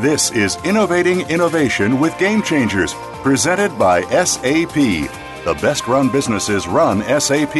This is Innovating Innovation with Game Changers, presented by SAP. The best run businesses run SAP.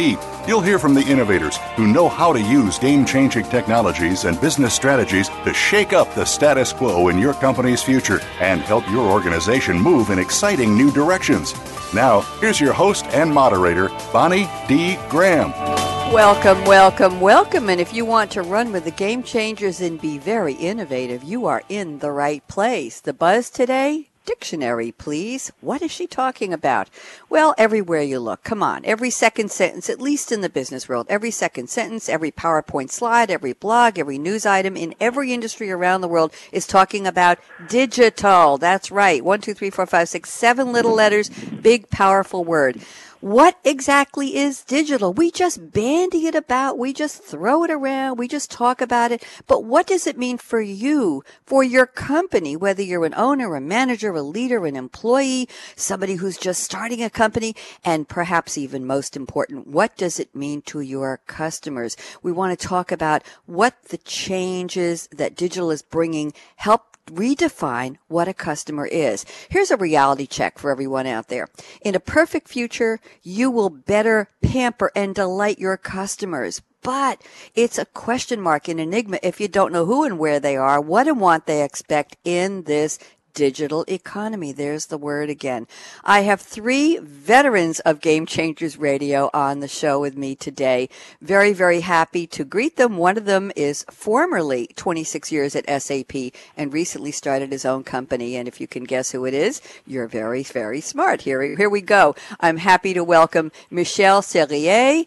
You'll hear from the innovators who know how to use game changing technologies and business strategies to shake up the status quo in your company's future and help your organization move in exciting new directions. Now, here's your host and moderator, Bonnie D. Graham. Welcome, welcome, welcome. And if you want to run with the game changers and be very innovative, you are in the right place. The buzz today? Dictionary, please. What is she talking about? Well, everywhere you look. Come on. Every second sentence, at least in the business world, every second sentence, every PowerPoint slide, every blog, every news item in every industry around the world is talking about digital. That's right. One, two, three, four, five, six, seven little letters, big, powerful word. What exactly is digital? We just bandy it about. We just throw it around. We just talk about it. But what does it mean for you, for your company, whether you're an owner, a manager, a leader, an employee, somebody who's just starting a company, and perhaps even most important, what does it mean to your customers? We want to talk about what the changes that digital is bringing help redefine what a customer is. Here's a reality check for everyone out there. In a perfect future, you will better pamper and delight your customers. But it's a question mark, an enigma if you don't know who and where they are, what and what they expect in this digital economy. There's the word again. I have three veterans of Game Changers Radio on the show with me today. Very, very happy to greet them. One of them is formerly 26 years at SAP and recently started his own company. And if you can guess who it is, you're very, very smart. Here, here we go. I'm happy to welcome Michel Serrier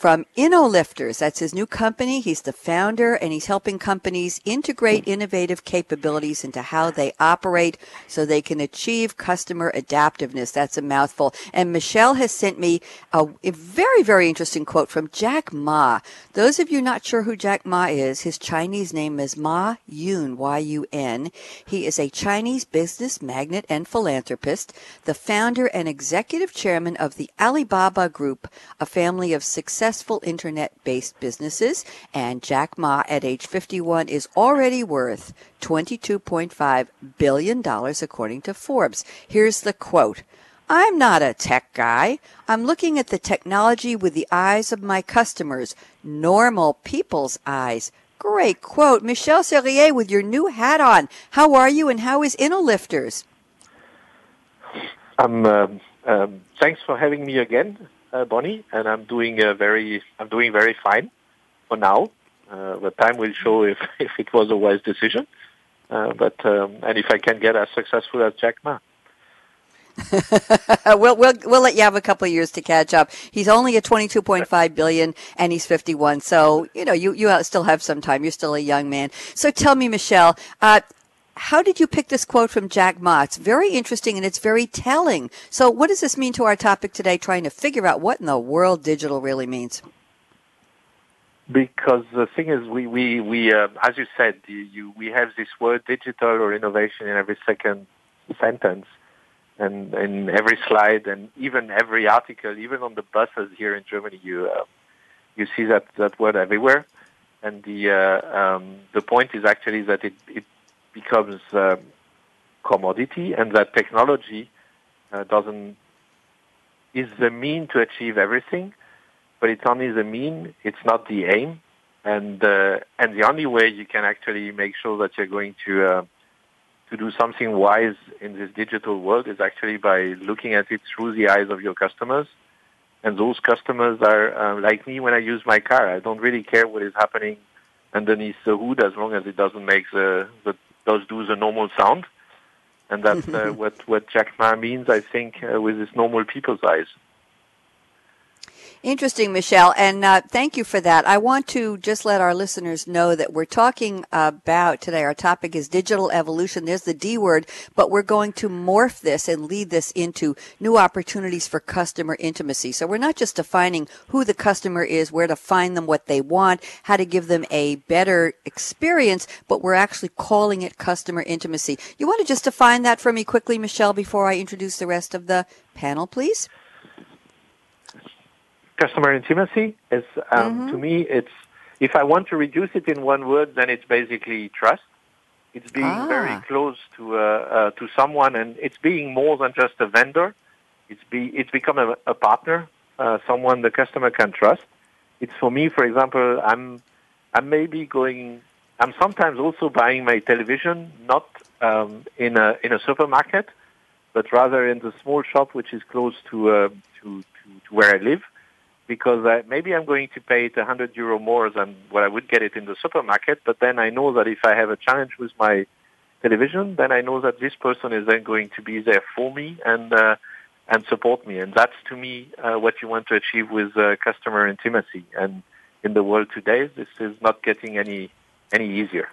from InnoLifters. That's his new company. He's the founder and he's helping companies integrate innovative capabilities into how they operate so they can achieve customer adaptiveness. That's a mouthful. And Michel has sent me a, a very, very interesting quote from Jack Ma. Those of you not sure who Jack Ma is, his Chinese name is Ma Yun, Y-U-N. He is a Chinese business magnate and philanthropist, the founder and executive chairman of the Alibaba Group, a family of success successful internet based businesses, and Jack Ma at age 51 is already worth $22.5 billion according to Forbes. Here's the quote. I'm not a tech guy. I'm looking at the technology with the eyes of my customers, normal people's eyes. Great quote. Michel Serrier with your new hat on. How are you and how is InnoLifters? Uh, um, thanks for having me again uh, Bonnie, and I'm doing uh, very I'm doing very fine for now. Uh, but time will show if if it was a wise decision. Uh, but um, and if I can get as successful as Jack Ma. we'll, we'll we'll let you have a couple of years to catch up. He's only at 22.5 billion and he's 51. So, you know, you you still have some time. You're still a young man. So tell me, Michel, uh, how did you pick this quote from Jack Ma? It's very interesting and it's very telling. So, what does this mean to our topic today? Trying to figure out what in the world digital really means. Because the thing is, we we we uh, as you said, you, you we have this word digital or innovation in every second sentence, and in every slide, and even every article, even on the buses here in Germany, you uh, you see that that word everywhere. And the uh, um, the point is actually that it, it becomes um, commodity and that technology uh, doesn't is the mean to achieve everything, but it's only the mean. It's not the aim, and uh, and the only way you can actually make sure that you're going to uh, to do something wise in this digital world is actually by looking at it through the eyes of your customers. And those customers are uh, like me when I use my car. I don't really care what is happening underneath the hood as long as it doesn't make the, the does do the normal sound. and that's uh, what what Jack Ma means, I think, uh, with his normal people's eyes. Interesting, Michel, and uh, thank you for that. I want to just let our listeners know that we're talking about today. Our topic is digital evolution. There's the D word, but we're going to morph this and lead this into new opportunities for customer intimacy. So we're not just defining who the customer is, where to find them, what they want, how to give them a better experience, but we're actually calling it customer intimacy. You want to just define that for me quickly, Michel, before I introduce the rest of the panel, please? Customer intimacy is um, mm-hmm. to me it's if I want to reduce it in one word, then it's basically trust. It's being ah. very close to uh, uh, to someone, and it's being more than just a vendor. It's be it's become a, a partner, uh, someone the customer can trust. It's for me, for example, I'm I'm maybe going. I'm sometimes also buying my television not um, in a in a supermarket, but rather in the small shop which is close to uh, to, to, to where I live because I, maybe I'm going to pay it 100 euro more than what I would get it in the supermarket. But then I know that if I have a challenge with my television, then I know that this person is then going to be there for me and uh, and support me. And that's to me uh, what you want to achieve with uh, customer intimacy. And in the world today, this is not getting any any easier.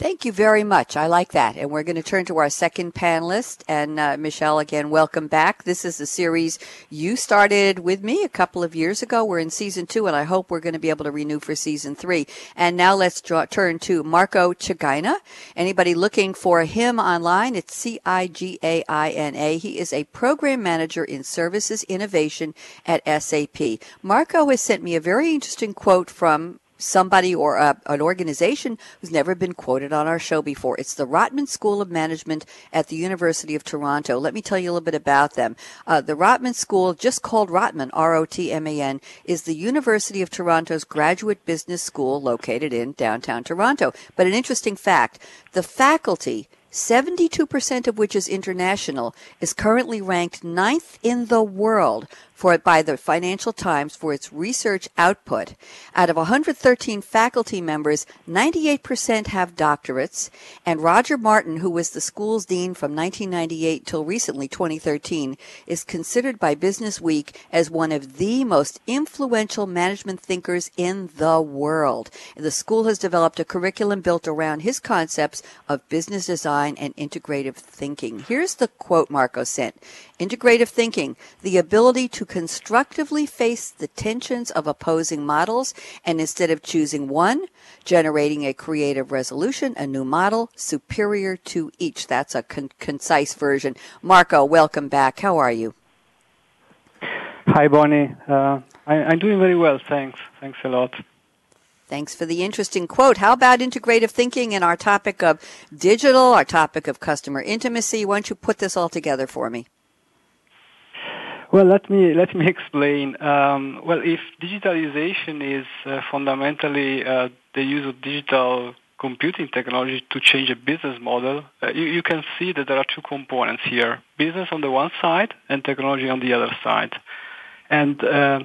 Thank you very much. I like that. And we're going to turn to our second panelist. And uh, Michel, again, welcome back. This is a series you started with me a couple of years ago. We're in season two, and I hope we're going to be able to renew for season three. And now let's draw, turn to Marco Cigaina. Anybody looking for him online, it's C I G A I N A. He is a program manager in services innovation at SAP. Marco has sent me a very interesting quote from somebody or a, an organization who's never been quoted on our show before. It's the Rotman School of Management at the University of Toronto. Let me tell you a little bit about them. Uh, the Rotman School, just called Rotman, R-O-T-M-A-N, is the University of Toronto's graduate business school located in downtown Toronto. But an interesting fact, the faculty 72% of which is international, is currently ranked ninth in the world for it by the Financial Times for its research output. Out of 113 faculty members, 98% have doctorates, and Roger Martin, who was the school's dean from 1998 till recently 2013, is considered by Business Week as one of the most influential management thinkers in the world. The school has developed a curriculum built around his concepts of business design and integrative thinking. Here's the quote Marco sent. Integrative thinking, the ability to constructively face the tensions of opposing models and instead of choosing one, generating a creative resolution, a new model superior to each. That's a con- concise version. Marco, welcome back. How are you? Hi, Bonnie. Uh, I, I'm doing very well, thanks. Thanks a lot. Thanks for the interesting quote. How about integrative thinking and our topic of digital, our topic of customer intimacy? Why don't you put this all together for me? Well, let me let me explain. Um, well, if digitalization is uh, fundamentally uh, the use of digital computing technology to change a business model, uh, you, you, can see that there are two components here: business on the one side and technology on the other side. And uh,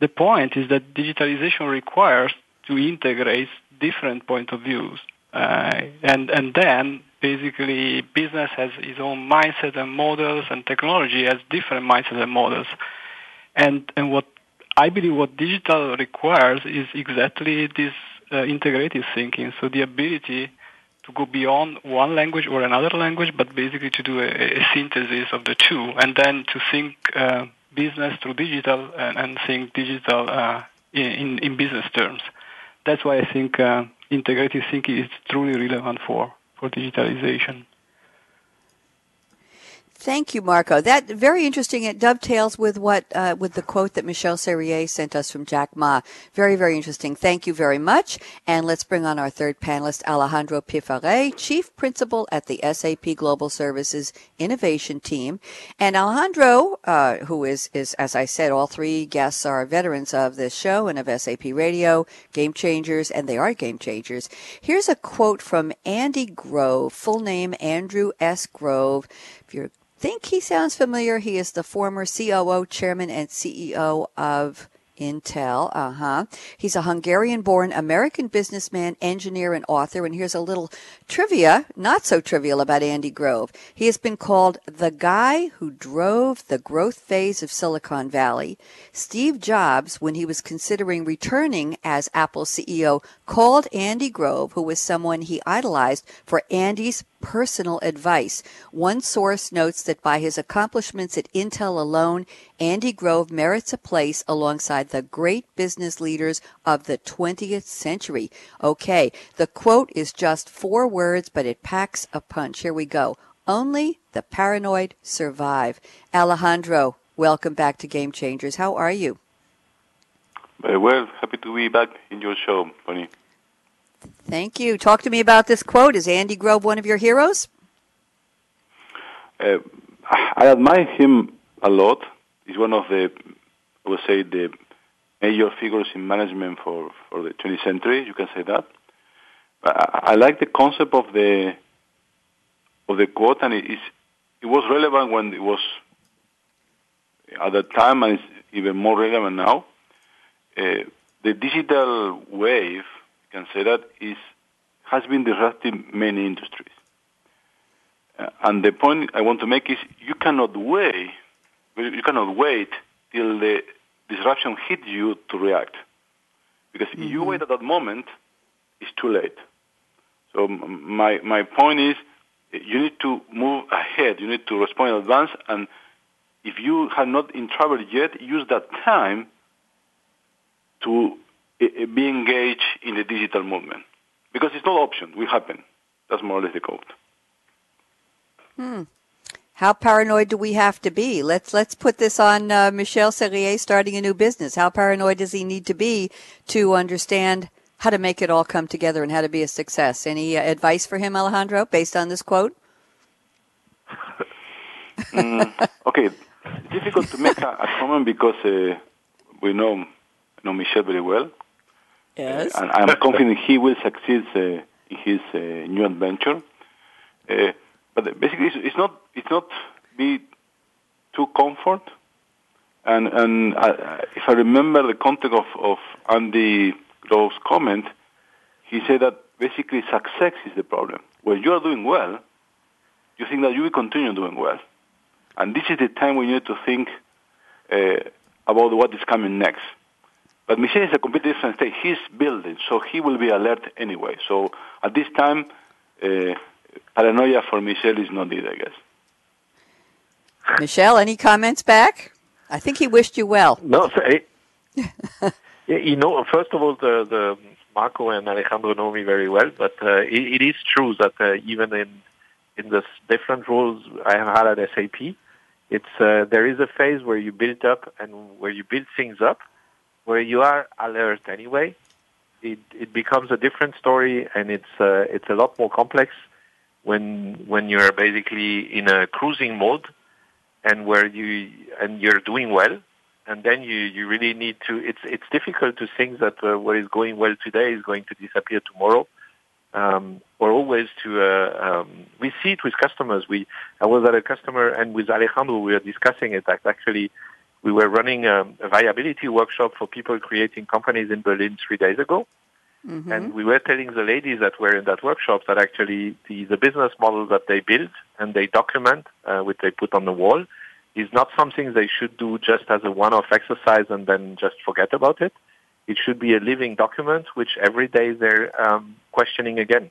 the point is that digitalization requires to integrate different point of views, uh, and and then basically business has its own mindset and models and technology has different mindset and models. And, and what I believe what digital requires is exactly this uh, thinking. So the ability to go beyond one language or another language, but basically to do a, a synthesis of the two, and then to think uh, business through digital and, and think digital uh, in, in business terms. That's why I think uh, thinking is truly relevant for for digitalization. Thank you, Marco. That very interesting. It dovetails with what uh, with the quote that Michel Serrier sent us from Jack Ma. Very, very interesting. Thank you very much. And let's bring on our third panelist, Alejandro Pifaré, Chief Principal at the SAP Global Services Innovation Team. And Alejandro, uh, who is is as I said, all three guests are veterans of this show and of SAP Radio, game changers, and they are game changers. Here's a quote from Andy Grove, full name Andrew S. Grove. If you're think he sounds familiar. He is the former COO, chairman, and CEO of Intel, uh huh. He's a Hungarian born American businessman, engineer, and author. And here's a little trivia, not so trivial, about Andy Grove. He has been called the guy who drove the growth phase of Silicon Valley. Steve Jobs, when he was considering returning as Apple CEO, called Andy Grove, who was someone he idolized, for Andy's personal advice. One source notes that by his accomplishments at Intel alone, Andy Grove merits a place alongside the great business leaders of the 20th century. Okay, the quote is just four words, but it packs a punch. Here we go. Only the paranoid survive. Alejandro, welcome back to Game Changers. How are you? Very well. Happy to be back in your show, Bonnie. Thank you. Talk to me about this quote. Is Andy Grove one of your heroes? Uh, I admire him a lot. He's one of the, I would say, the major figures in management for, for the 20th century. You can say that. But I, I like the concept of the of the quote, and it, is, it was relevant when it was at that time, and it's even more relevant now. Uh, the digital wave you can say that, is has been disrupting many industries. Uh, and the point I want to make is you cannot wait, you cannot wait till the disruption hits you to react. Because mm-hmm. if you wait at that moment, it's too late. So my, my point is you need to move ahead. You need to respond in advance. And if you have not in trouble yet, use that time to eh, eh, be engaged in the digital movement because it's not option. Will happen. That's more or less the code. How paranoid do we have to be? Let's let's put this on uh, Michel Serrier starting a new business. How paranoid does he need to be to understand how to make it all come together and how to be a success? Any uh, advice for him, Alejandro, based on this quote? mm, okay, difficult to make a, a comment because uh, we know know Michel very well. Yes. and I'm confident he will succeed uh, in his uh, new adventure. But basically, it's, it's, not it's not be too comfort. And and if I remember the context of, of Andy Grove's comment, he said that basically success is the problem. When you are doing well, you think that you will continue doing well. And this is the time we need to think uh, about what is coming next. But Michel is a completely different state. He's building, so he will be alert anyway. So at this time, uh, paranoia for Michel is not needed, I guess. Michel, any comments back? I think he wished you well. No, so, eh, you know, first of all, the, the Marco and Alejandro know me very well, but uh, it, it is true that uh, even in in the different roles I have had at SAP, it's uh, there is a phase where you build up and where you build things up, where you are alert anyway, it, it becomes a different story and it's uh, it's a lot more complex when when you're basically in a cruising mode and where you and you're doing well and then you you really need to it's it's difficult to think that uh, what is going well today is going to disappear tomorrow um, or always to uh, um, we see it with customers we I was at a customer and with Alejandro we were discussing it actually we were running a, a, viability workshop for people creating companies in Berlin three days ago. Mm-hmm. And we were telling the ladies that were in that workshop that actually the, the business model that they build and they document, uh, which they put on the wall, is not something they should do just as a one-off exercise and then just forget about it. It should be a living document which every day they're um, questioning again.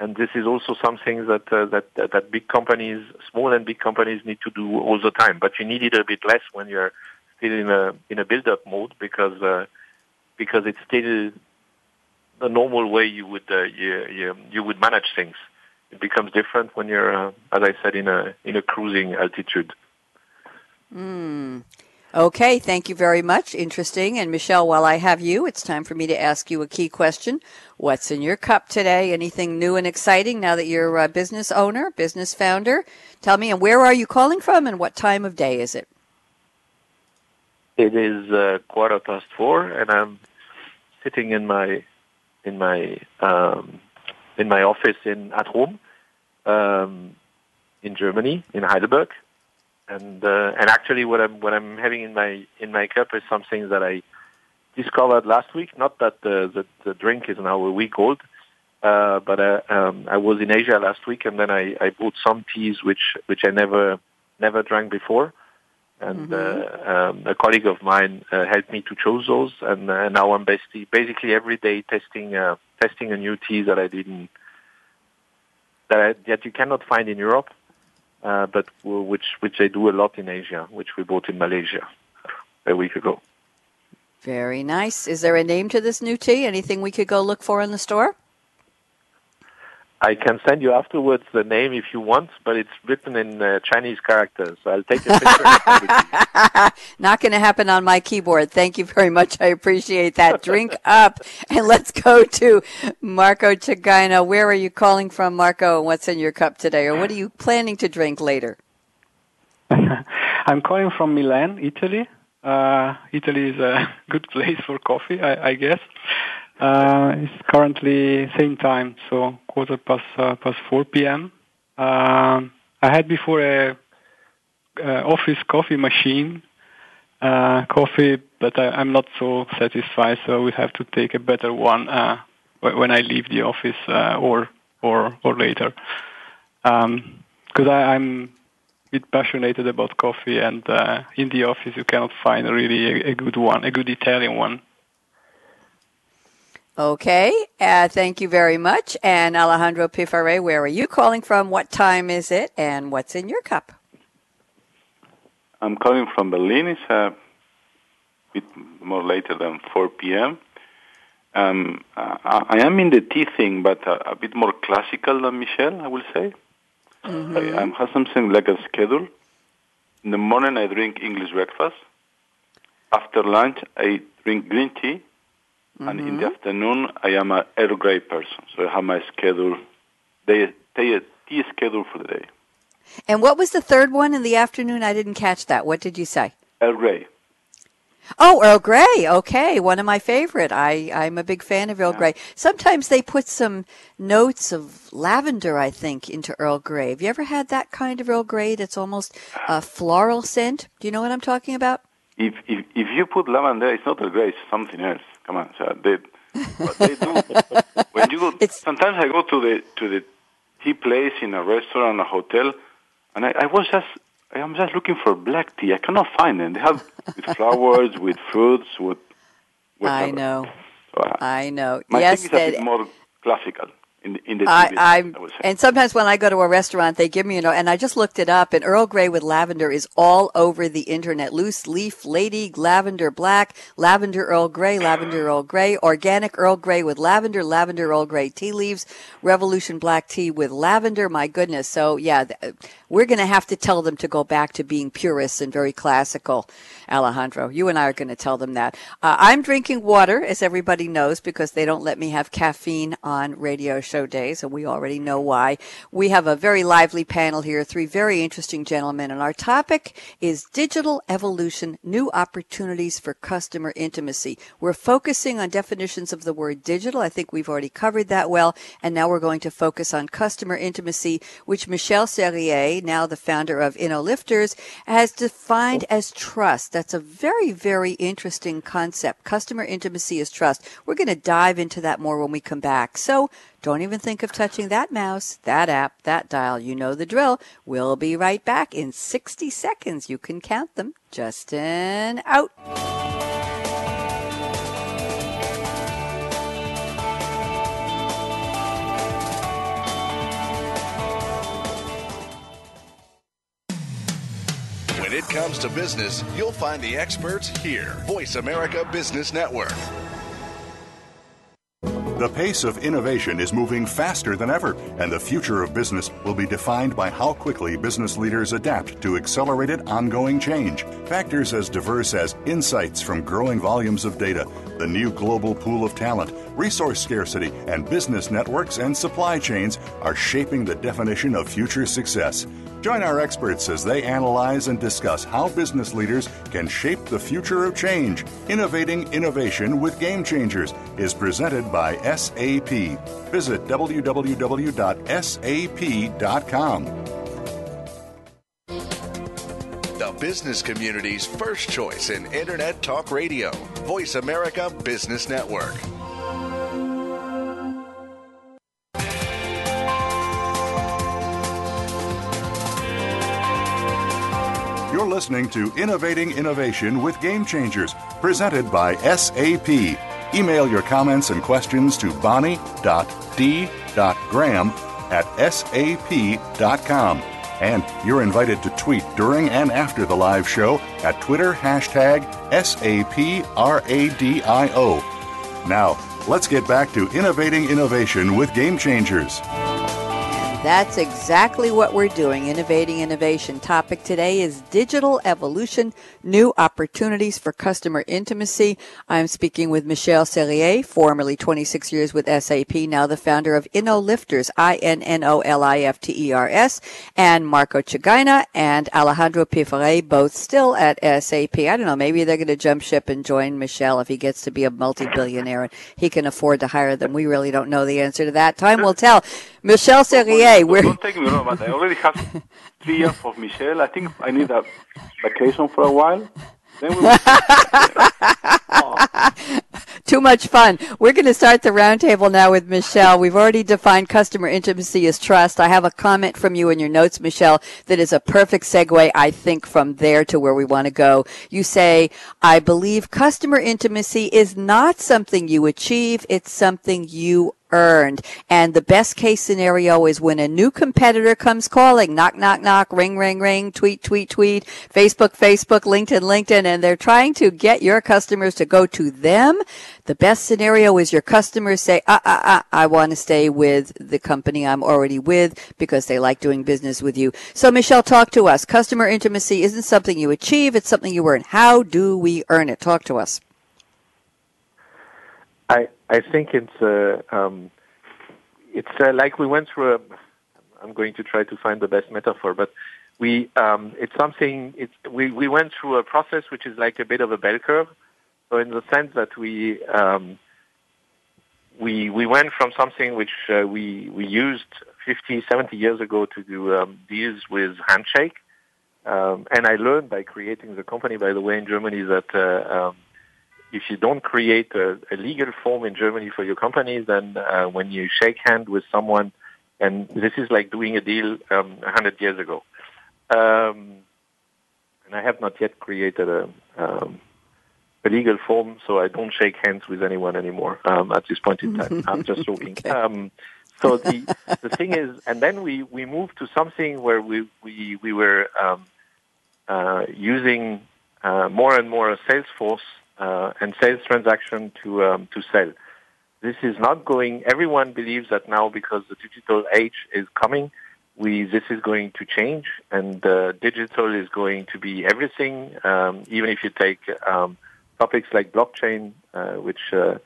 And this is also something that, uh, that, that that big companies, small and big companies, need to do all the time. But you need it a bit less when you're still in a in a build-up mode because uh, because it's still the normal way you would uh, you, you you would manage things. It becomes different when you're, uh, as I said, in a in a cruising altitude. Mm. Okay, thank you very much. Interesting. And Michel, while I have you, it's time for me to ask you a key question. What's in your cup today? Anything new and exciting now that you're a business owner, business founder? Tell me, and where are you calling from and what time of day is it? It is uh, quarter past four, and I'm sitting in my in my um, in my office in at home um, in Germany in Heidelberg, and uh, and actually what I'm what I'm having in my in my cup is something that I discovered last week. Not that the, the, the drink is now a week old, uh, but uh, um, I was in Asia last week, and then I, I bought some teas which which I never never drank before, and Mm-hmm. uh, um, a colleague of mine uh, helped me to choose those, and uh, now I'm basically basically every day testing uh, testing a new tea that I didn't that I, that you cannot find in Europe, uh, but w- which which they do a lot in Asia, which we bought in Malaysia a week ago. Very nice. Is there a name to this new tea? Anything we could go look for in the store? I can send you afterwards the name if you want, but it's written in uh, Chinese characters. So I'll take a picture. and send it to you. Not going to happen on my keyboard. Thank you very much. I appreciate that. Drink up. And let's go to Marco Cigaina. Where are you calling from, Marco? And what's in your cup today? Or what are you planning to drink later? I'm calling from Milan, Italy. Uh, Italy is a good place for coffee, I, I guess. Uh, it's currently same time, so quarter past uh, past 4 p.m. Um, I had before a, office coffee machine uh, coffee, but I'm not so satisfied. So we have to take a better one uh, when I leave the office or or or later. Because I I'm a bit passionate about coffee, and uh, in the office you cannot find really a good one, a good Italian one. Okay. Uh, thank you very much. And Alejandro Pifare, where are you calling from? What time is it? And what's in your cup? I'm calling from Berlin. It's a bit more later than 4 p.m. Um, I, I am in the tea thing, but a, a bit more classical than Michel, I will say. I, I have something like a schedule. In the morning, I drink English breakfast. After lunch, I drink green tea. And in the mm-hmm. afternoon, I am an Earl Grey person. So I have my schedule, day, day, tea schedule for the day. And what was the third one in the afternoon? I didn't catch that. What did you say? Earl Grey. Oh, Earl Grey. Okay, one of my favorite. I I'm a big fan of Earl Grey. Sometimes they put some notes of lavender, I think, into Earl Grey. Have you ever had that kind of Earl Grey that's almost a floral scent? Do you know what I'm talking about? If, if if you put lavender, it's not Earl Grey, it's something else. Come on, so they, but they do. when you go, It's- sometimes I go to the to the tea place in a restaurant, a hotel, and I, I was just I am just looking for black tea. I cannot find them. They have with flowers, with fruits, with. I know. So, uh, I know. my yes, thing is a that- bit more classical in in the I, I and sometimes when I go to a restaurant, they give me, you know, and I just looked it up, and Earl Grey with lavender is all over the internet. Loose leaf, lady, lavender black, lavender Earl Grey, lavender Earl Grey, organic Earl Grey with lavender, lavender Earl Grey tea leaves, revolution black tea with lavender. My goodness. So yeah, th- we're going to have to tell them to go back to being purists and very classical. Alejandro, you and I are going to tell them that. Uh, I'm drinking water, as everybody knows, because they don't let me have caffeine on radio days, and we already know why. We have a very lively panel here, three very interesting gentlemen, and our topic is digital evolution, new opportunities for customer intimacy. We're focusing on definitions of the word digital. I think we've already covered that well, and now we're going to focus on customer intimacy, which Michel Serrier, now the founder of InnoLifters, has defined as trust. That's a very, very interesting concept. Customer intimacy is trust. We're going to dive into that more when we come back. So don't even think of touching that mouse, that app, that dial. You know the drill. We'll be right back in 60 seconds. You can count them. Justin out. When it comes to business, you'll find the experts here. Voice America Business Network. The pace of innovation is moving faster than ever, and the future of business will be defined by how quickly business leaders adapt to accelerated ongoing change. Factors as diverse as insights from growing volumes of data, the new global pool of talent, resource scarcity, and business networks and supply chains are shaping the definition of future success. Join our experts as they analyze and discuss how business leaders can shape the future of change. Innovating Innovation with Game Changers is presented by SAP. Visit www.sap.com. The business community's first choice in Internet talk radio. Voice America Business Network. Listening to Innovating Innovation with Game Changers, presented by SAP. Email your comments and questions to bonnie.d.graham at sap.com. And you're invited to tweet during and after the live show at Twitter hashtag SAPRADIO. Now, let's get back to innovating innovation with Game Changers. That's exactly what we're doing. Innovating Innovation. Topic today is digital evolution, new opportunities for customer intimacy. I'm speaking with Michel Serrier, formerly 26 years with SAP, now the founder of InnoLifters, I-N-N-O-L-I-F-T-E-R-S, and Marco Cigaina and Alejandro Pifare, both still at SAP. I don't know, maybe they're going to jump ship and join Michel if he gets to be a multi-billionaire and he can afford to hire them. We really don't know the answer to that. Time will tell. Michel Serrier, we're... Don't take me wrong, but I already have three years of Michel. I think I need a vacation for a while. Then we Too much fun. We're going to start the roundtable now with Michel. We've already defined customer intimacy as trust. I have a comment from you in your notes, Michel, that is a perfect segue, I think, from there to where we want to go. You say, I believe customer intimacy is not something you achieve, it's something you earned. And the best case scenario is when a new competitor comes calling, knock, knock, knock, ring, ring, ring, tweet, tweet, tweet, Facebook, Facebook, LinkedIn, LinkedIn, and they're trying to get your customers to go to them. The best scenario is your customers say, ah, ah, ah, I want to stay with the company I'm already with because they like doing business with you. So Michel, talk to us. Customer intimacy isn't something you achieve. It's something you earn. How do we earn it? Talk to us. I I think it's uh, um, it's uh, like we went through a. I'm going to try to find the best metaphor, but we um, it's something. It's we we went through a process which is like a bit of a bell curve. So in the sense that we um, we we went from something which uh, we we used 50, 70 years ago to do um, deals with handshake, um, and I learned by creating the company, by the way, in Germany that. Uh, um, if you don't create a, a, legal form in Germany for your company, then uh, when you shake hand with someone, and this is like doing a deal um, 100 years ago. Um, and I have not yet created a, um, a legal form, so I don't shake hands with anyone anymore um, at this point in time. I'm just joking. okay. Um, so the the thing is, and then we we moved to something where we we we were um, uh, using uh, more and more a Salesforce uh, and sales transaction to um, to sell. This is not going. Everyone believes that now because the digital age is coming, we this is going to change, and uh, digital is going to be everything. Um, even if you take um, topics like blockchain, uh, which uh,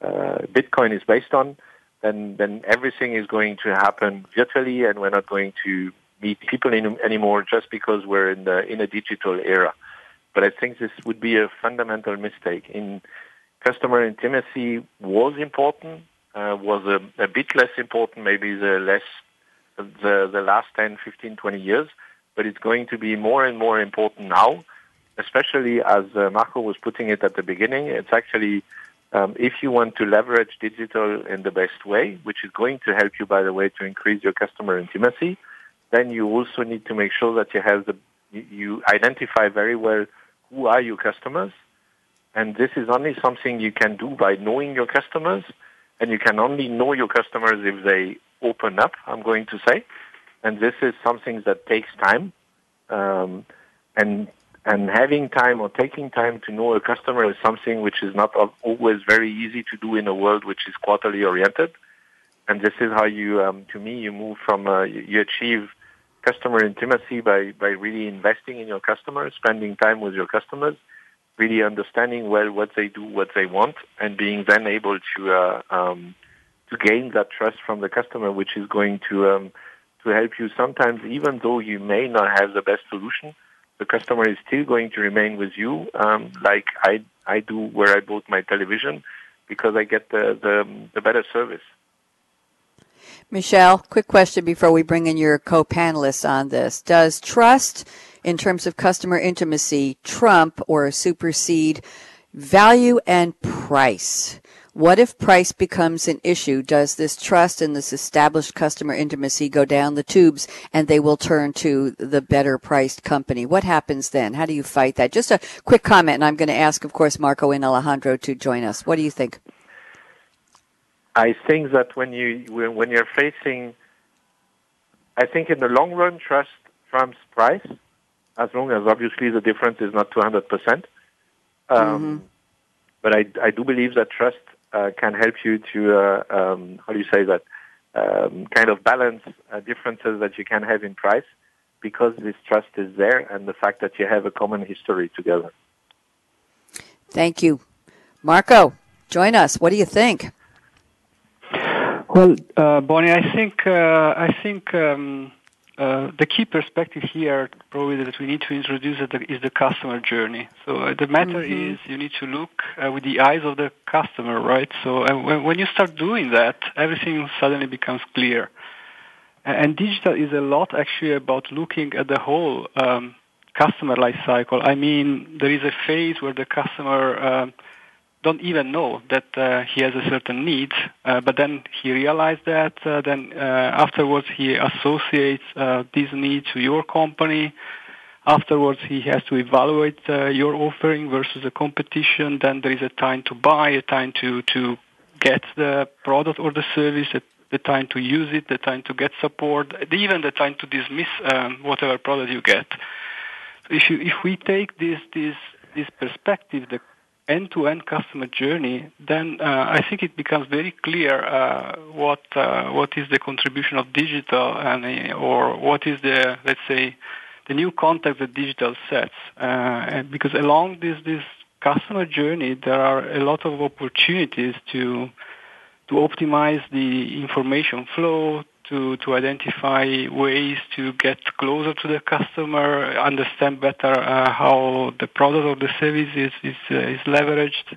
uh, Bitcoin is based on, then then everything is going to happen virtually, and we're not going to meet people in, anymore just because we're in the in a digital era. But I think this would be a fundamental mistake. In customer intimacy was important, uh, was a, a, bit less important, maybe the less the the last 10, 15, 20 years, but it's going to be more and more important now, especially as uh, Marco was putting it at the beginning. It's actually um, if you want to leverage digital in the best way, which is going to help you, by the way, to increase your customer intimacy, then you also need to make sure that you have the you identify very well who are your customers. And this is only something you can do by knowing your customers. And you can only know your customers if they open up, I'm going to say. And this is something that takes time. Um, and and having time or taking time to know a customer is something which is not always very easy to do in a world which is quarterly oriented. And this is how you, um, to me, you move from, uh, you achieve customer intimacy by, by really investing in your customers, spending time with your customers, really understanding well what they do, what they want, and being then able to uh, um, to gain that trust from the customer, which is going to um, to help you. Sometimes, even though you may not have the best solution, the customer is still going to remain with you, um, like I I do where I bought my television, because I get the the, the better service. Michel, quick question before we bring in your co-panelists on this. Does trust in terms of customer intimacy trump or supersede value and price? What if price becomes an issue? Does this trust and this established customer intimacy go down the tubes and they will turn to the better priced company? What happens then? How do you fight that? Just a quick comment, and I'm going to ask, of course, Marco and Alejandro to join us. What do you think? I think that when you when you're facing, I think in the long run, trust trumps price, as long as obviously the difference is not 200 percent. Um, mm-hmm. But I, I do believe that trust uh, can help you to, uh, um, how do you say that, um, kind of balance uh, differences that you can have in price because this trust is there and the fact that you have a common history together. Thank you. Marco, join us. What do you think? Well, uh, Bonnie, I think uh, I think um, uh, the key perspective here, probably that we need to introduce is the customer journey. So uh, the matter mm-hmm. is you need to look uh, with the eyes of the customer, right? So uh, when, when, you start doing that, everything suddenly becomes clear. And digital is a lot actually about looking at the whole um, customer life cycle. I mean, there is a phase where the customer um, don't even know that uh, he has a certain need, uh, but then he realized that. Uh, then uh, afterwards, he associates uh, this need to your company. Afterwards, he has to evaluate uh, your offering versus the competition. Then there is a time to buy, a time to to get the product or the service, a, the time to use it, the time to get support, even the time to dismiss um, whatever product you get. If you if we take this this this perspective, the end-to-end customer journey, then uh, I think it becomes very clear uh, what uh, what is the contribution of digital and or what is the let's say the new context that digital sets. Uh, because along this this customer journey, there are a lot of opportunities to to optimize the information flow, to, to identify ways to get closer to the customer, understand better uh, how the product or the service is, is, uh, is leveraged.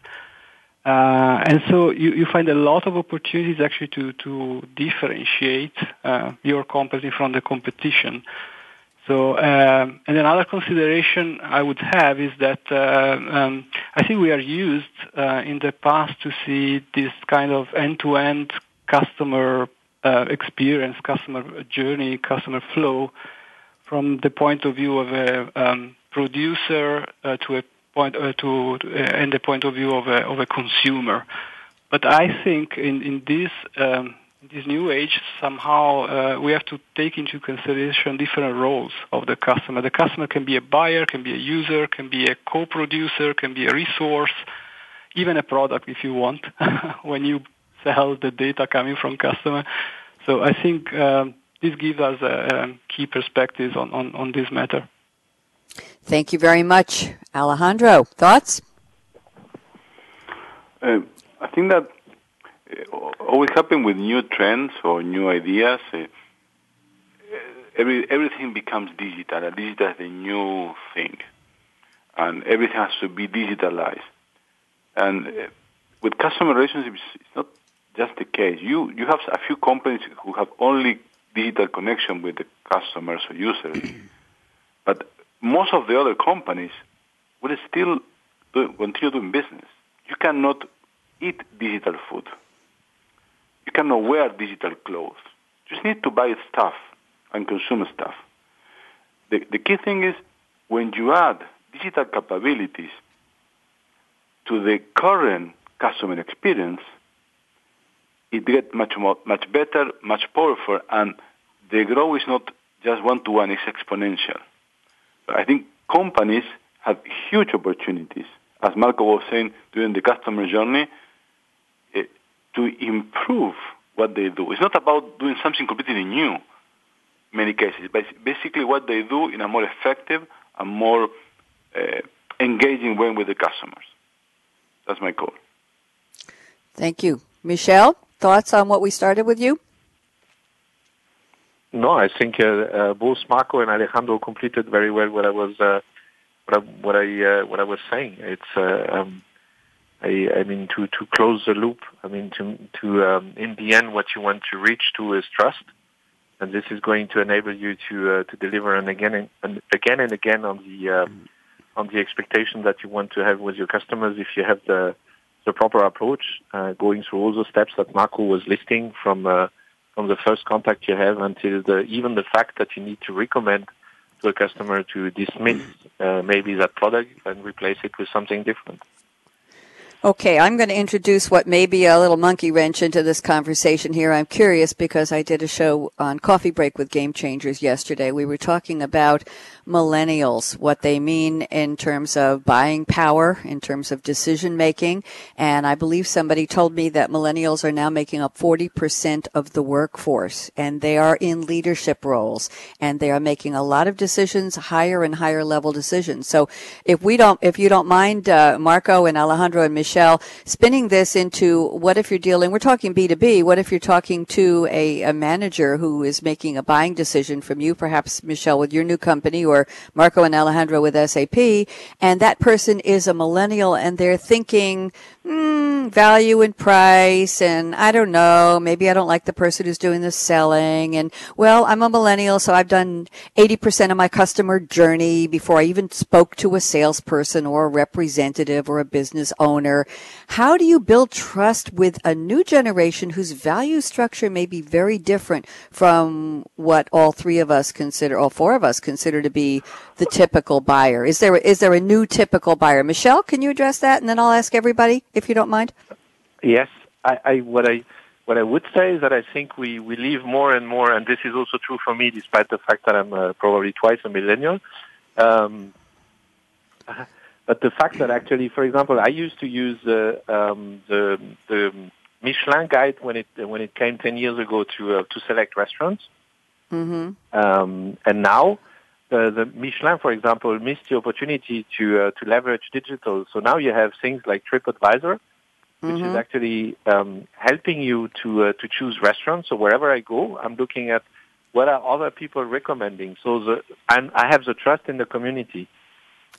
Uh, and so you, you find a lot of opportunities actually to, to differentiate uh, your company from the competition. So, um, and another consideration I would have is that uh, um, I think we are used uh, in the past to see this kind of end-to-end customer experience, customer journey, customer flow from the point of view of a um, producer uh, to a point uh, to uh, and the point of view of a, of a consumer. But I think in in this um, this new age, somehow uh, we have to take into consideration different roles of the customer. The customer can be a buyer, can be a user, can be a co-producer, can be a resource, even a product if you want. when you sell the data coming from customer. So I think um, this gives us a, a key perspectives on, on, on this matter. Thank you very much. Alejandro, thoughts? Uh, I think that uh, always happen with new trends or new ideas. Uh, every, everything becomes digital. Digital is the new thing. And everything has to be digitalized. And uh, with customer relationships, it's not just the case. You you have a few companies who have only digital connection with the customers or users, but most of the other companies will still do, continue doing business. You cannot eat digital food. You cannot wear digital clothes. You just need to buy stuff and consume stuff. The, the key thing is when you add digital capabilities to the current customer experience, it gets much more, much better, much powerful, and the growth is not just one to one; it's exponential. I think companies have huge opportunities, as Marco was saying during the customer journey, uh, to improve what they do. It's not about doing something completely new. In many cases, but basically what they do in a more effective and more uh, engaging way with the customers. That's my call. Thank you, Michel thoughts on what we started with you? No, I think uh, uh, both Marco and Alejandro completed very well what I was uh, what I what I, uh, what I was saying. It's uh, um, I, I mean to to close the loop. I mean to to um, in the end, what you want to reach to is trust, and this is going to enable you to uh, to deliver and again and, and again and again on the on the expectation that you want to have with your customers if you have the the proper approach, uh, going through all the steps that Marco was listing from uh, from the first contact you have until the even the fact that you need to recommend to a customer to dismiss uh, maybe that product and replace it with something different. Okay, I'm going to introduce what may be a little monkey wrench into this conversation here. I'm curious because I did a show on Coffee Break with Game Changers yesterday. We were talking about millennials, what they mean in terms of buying power, in terms of decision making. And I believe somebody told me that millennials are now making up 40% of the workforce and they are in leadership roles and they are making a lot of decisions, higher and higher level decisions. So if we don't, if you don't mind, uh, Marco and Alejandro and Michel, spinning this into what if you're dealing, we're talking B2B, what if you're talking to a, a manager who is making a buying decision from you, perhaps Michel with your new company or Marco and Alejandro with SAP, and that person is a millennial and they're thinking, mm, value and price, and I don't know, maybe I don't like the person who's doing the selling, and well, I'm a millennial, so I've done 80% of my customer journey before I even spoke to a salesperson or a representative or a business owner. How do you build trust with a new generation whose value structure may be very different from what all three of us consider, all four of us consider to be the typical buyer? Is there, is there a new typical buyer? Michel, can you address that? And then I'll ask everybody if you don't mind. Yes, I, I what I what I would say is that I think we, we live more and more, and this is also true for me, despite the fact that I'm uh, probably twice a millennial. Um, but the fact that actually, for example, I used to use uh, um, the the Michelin guide when it when it came ten years ago to uh, to select restaurants, mm-hmm. um, and now uh, the Michelin, for example, missed the opportunity to uh, to leverage digital. So now you have things like TripAdvisor, which Mm-hmm. is actually um, helping you to uh, to choose restaurants. So wherever I go, I'm looking at what are other people recommending. So the I'm, I have the trust in the community.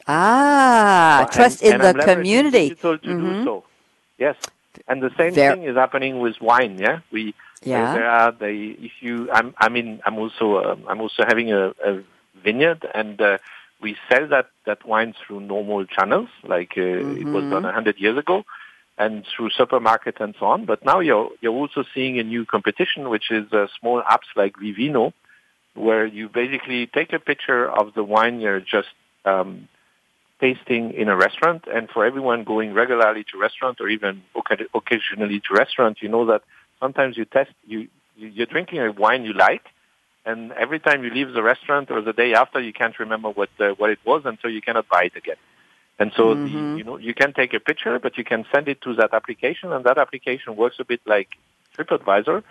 Ah, And- trust in and the I'm community. digital to Mhm. do so. Yes, and the same Ver- thing is happening with wine. Yeah, we Yeah. there are the if you I'm I mean I'm also uh, I'm also having a, a vineyard and uh, we sell that that wine through normal channels like uh, it was done a hundred years ago and through supermarket and so on. But now you're you're also seeing a new competition which is uh, small apps like Vivino where you basically take a picture of the wine you're just um, tasting in a restaurant, and for everyone going regularly to restaurant or even occasionally to restaurant, you know that sometimes you test you- you're drinking a wine you like, and every time you leave the restaurant or the day after, you can't remember what uh, what it was, and so you cannot buy it again. And so Mhm. the, you know you can take a picture, but you can send it to that application, and that application works a bit like TripAdvisor,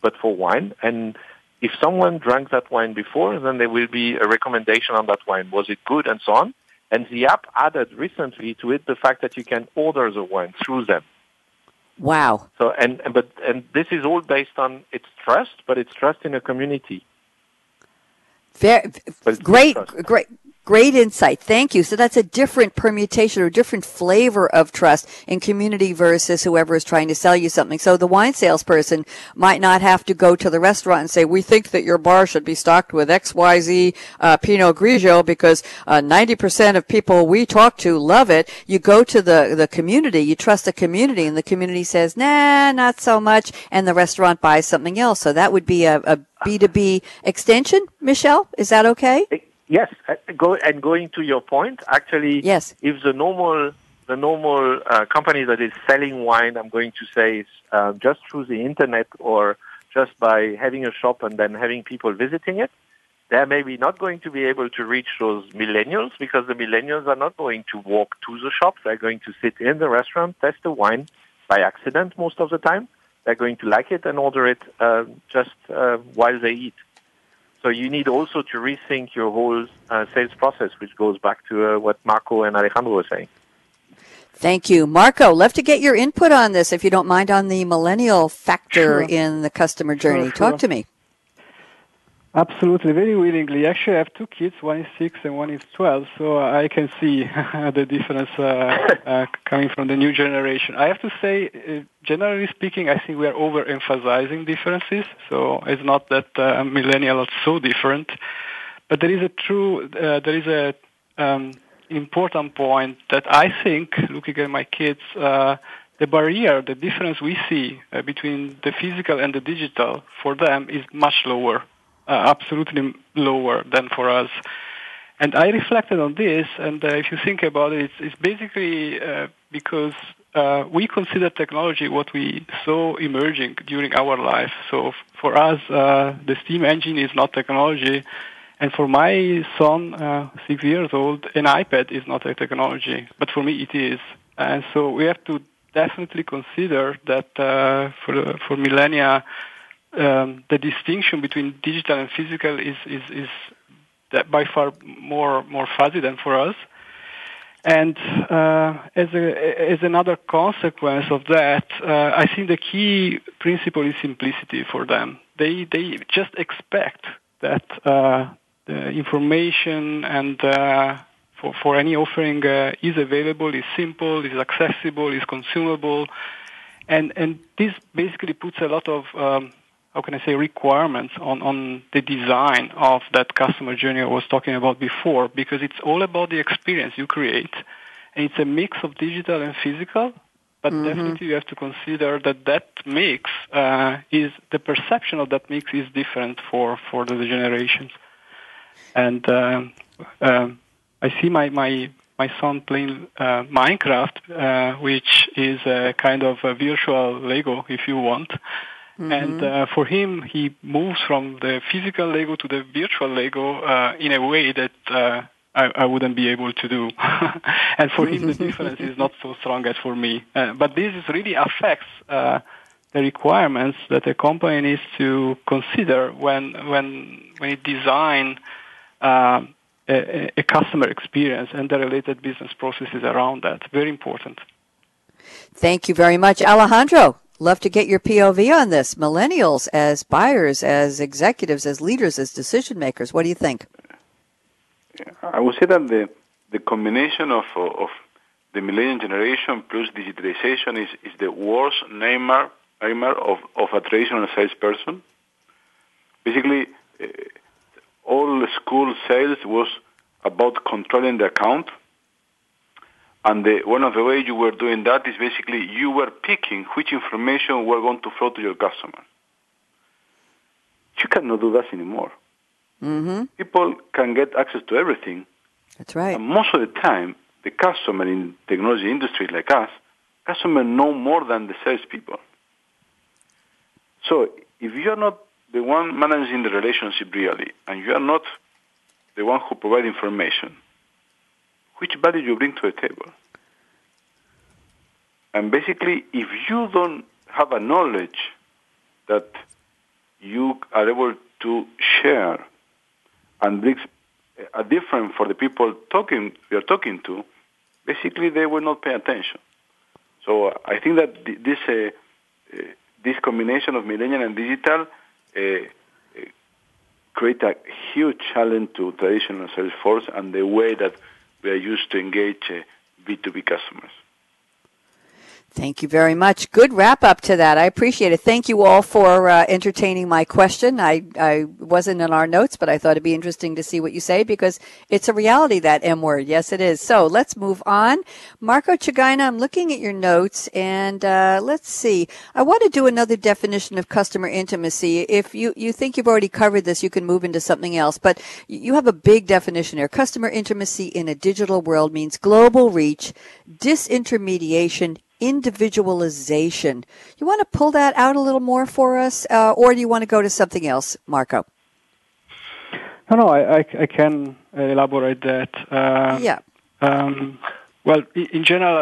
but for wine. And if someone drank that wine before, then there will be a recommendation on that wine. Was it good, and so on. And the app added recently to it the fact that you can order the wine through them. Wow. So and and- but and this is all based on its trust, but it's trust in a community. Very, great, great, great insight. Thank you. So that's a different permutation or different flavor of trust in community versus whoever is trying to sell you something. So the wine salesperson might not have to go to the restaurant and say, "We think that your bar should be stocked with X, Y, Z uh, Pinot Grigio because uh, ninety percent of people we talk to love it." You go to the the community, you trust the community, and the community says, "Nah, not so much," and the restaurant buys something else. So that would be a, a B2B extension, Michel? Is that okay? Yes, uh, go and going to your point. Actually, Yes. if the normal the normal uh, company that is selling wine, I'm going to say, is uh, just through the internet or just by having a shop and then having people visiting it, they're maybe not going to be able to reach those millennials because the millennials are not going to walk to the shop. They're going to sit in the restaurant, test the wine by accident most of the time. They're going to like it and order it uh, just uh, while they eat. So you need also to rethink your whole uh, sales process, which goes back to uh, what Marco and Alejandro were saying. Thank you. Marco, love to get your input on this, if you don't mind, on the millennial factor Sure. in the customer journey. Sure, Talk to me. Absolutely, very willingly. Actually, I have two kids. One is six and one is twelve, so I can see the difference uh, uh, coming from the new generation. I have to say, uh, generally speaking, I think we are overemphasizing differences. So it's not that uh, millennials are so different, but there is a true, uh, there is a um, important point that I think, looking at my kids, uh, the barrier, the difference we see uh, between the physical and the digital for them is much lower absolutely lower than for us. And I reflected on this, and uh, if you think about it, it's, it's basically uh, because uh, we consider technology what we saw emerging during our life. So for us, uh, the steam engine is not technology, and for my son, uh, six years old, an iPad is not a technology, but for me it is. And so we have to definitely consider that for for millennia um, the distinction between digital and physical is is, is by far more more fuzzy than for us. And uh, as a, as another consequence of that, uh, I think the key principle is simplicity for them. They they just expect that uh, the information and uh, for for any offering uh, is available, is simple, is accessible, is consumable, and and this basically puts a lot of um, how can I say, requirements on, on the design of that customer journey I was talking about before, because it's all about the experience you create. And it's a mix of digital and physical, but mm-hmm. definitely you have to consider that that mix uh, is, the perception of that mix is different for, for the generations. And uh, uh, I see my, my, my son playing uh, Minecraft, uh, which is a kind of a virtual Lego, if you want. Mm-hmm. And uh, for him, he moves from the physical Lego to the virtual Lego uh, in a way that uh, I, I wouldn't be able to do. and for him, the difference is not so strong as for me. Uh, but this really affects uh, the requirements that a company needs to consider when when when it design uh, a, a customer experience and the related business processes around that. Very important. Thank you very much, Alejandro. Love to get your POV on this. Millennials as buyers, as executives, as leaders, as decision makers. What do you think? I would say that the, the combination of, of the millennial generation plus digitalization is, is the worst nightmare, nightmare of, of a traditional salesperson. Basically, uh, all school sales was about controlling the account and the, one of the ways you were doing that is basically you were picking which information were going to flow to your customer. You cannot do that anymore. Mm-hmm. People can get access to everything. That's right. And most of the time, the customer in technology industry like us, customer know more than the salespeople. So if you are not the one managing the relationship really, and you are not the one who provide information, which value you bring to the table. And basically, if you don't have a knowledge that you are able to share and brings a difference for the people talking you're talking to, basically they will not pay attention. So I think that this uh, uh, this combination of millennial and digital uh, uh create a huge challenge to traditional sales force and the way that we are used to engage B2B uh, customers. Thank you very much. Good wrap up to that. I appreciate it. Thank you all for uh, entertaining my question. I, I wasn't in our notes, but I thought it'd be interesting to see what you say because it's a reality, that M word. Yes, it is. So let's move on. Marco Cigaina, I'm looking at your notes and uh, let's see. I want to do another definition of customer intimacy. If you, you think you've already covered this, you can move into something else, but you have a big definition here. Customer intimacy in a digital world means global reach, disintermediation, individualization. You want to pull that out a little more for us, uh, or do you want to go to something else, Marco? No, no, I, I, I can elaborate that. Uh, yeah. Um, well, in general,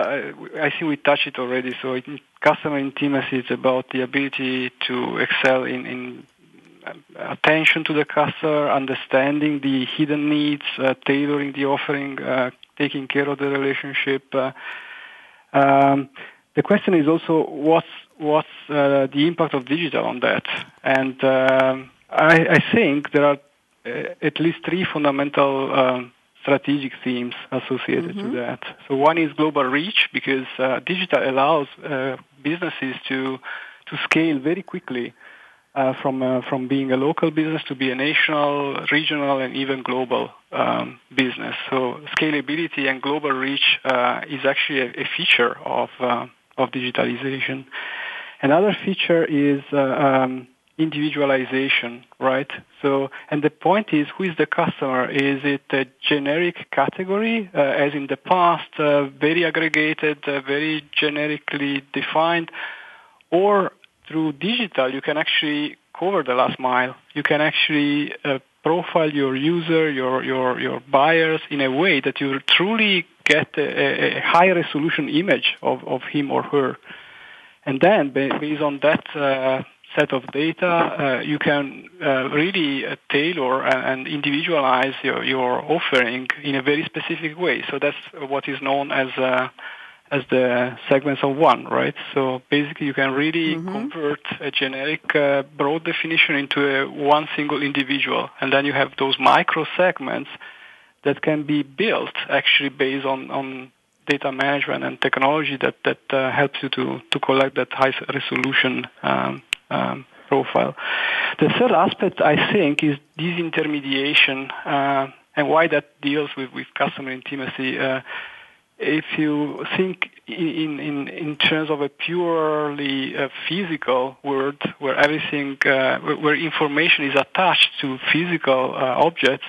I think we touched it already. So, in customer intimacy is about the ability to excel in, in uh, attention to the customer, understanding the hidden needs, uh, tailoring the offering, uh, taking care of the relationship. Uh, um, the question is also what's what's uh, the impact of digital on that? And um, I, I think there are uh, at least three fundamental um, strategic themes associated mm-hmm. to that. So one is global reach because uh, digital allows uh, businesses to to scale very quickly uh, from uh, from being a local business to be a national, regional, and even global um, business. So scalability and global reach uh, is actually a, a feature of uh, of digitalization. Another feature is um, individualization, right? So, and the point is, who is the customer? Is it a generic category, uh, as in the past, uh, very aggregated, uh, very generically defined, or through digital, you can actually cover the last mile. You can actually uh, profile your user, your your your buyers in a way that you truly get a, a high resolution image of, of him or her. And then, based on that uh, set of data, uh, you can uh, really uh, tailor and individualize your, your offering in a very specific way. So that's what is known as uh, as the segments of one, right? So basically, you can really mm-hmm. convert a generic uh, broad definition into a one single individual, and then you have those micro segments that can be built actually based on on data management and technology that that uh, helps you to to collect that high resolution um, um, profile. The third aspect, I think, is disintermediation uh, and why that deals with, with customer intimacy. Uh, if you think in, in, in terms of a purely uh, physical world where everything, uh, where, information is attached to physical uh, objects,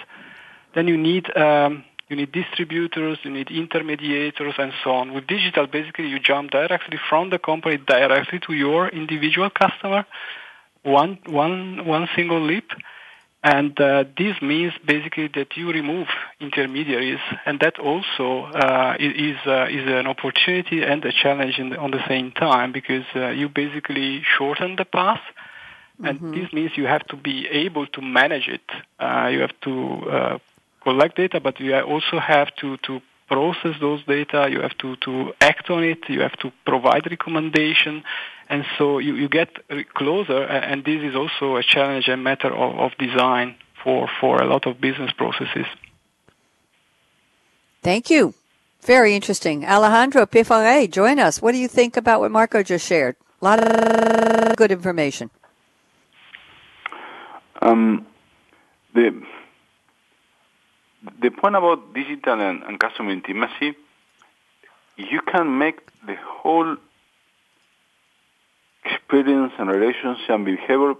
then you need um, you need distributors, you need intermediators, and so on. With digital, basically, you jump directly from the company directly to your individual customer, one, one, one single leap. And uh, this means basically that you remove intermediaries, and that also uh, is uh, is an opportunity and a challenge the, on the same time because uh, you basically shorten the path, and mm-hmm. this means you have to be able to manage it. Uh, you have to uh, collect data, but you also have to, to process those data, you have to, to act on it, you have to provide recommendation, and so you, you get closer, and this is also a challenge and matter of, of design for, for a lot of business processes. Thank you. Very interesting. Alejandro Pifare, join us. What do you think about what Marco just shared? A lot of good information. Um, the the point about digital and, and customer intimacy, you can make the whole experience and relationship and behavior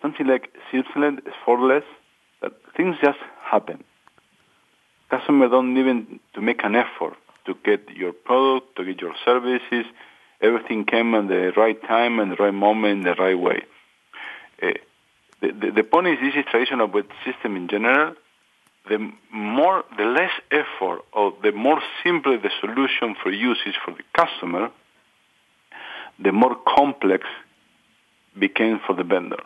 something like seamless, effortless, that things just happen. Customers don't even to make an effort to get your product, to get your services. Everything came at the right time and the right moment, the right way. Uh, the, the, the point is this is traditional the system in general the more, the less effort or the more simple the solution for use is for the customer, the more complex became for the vendor.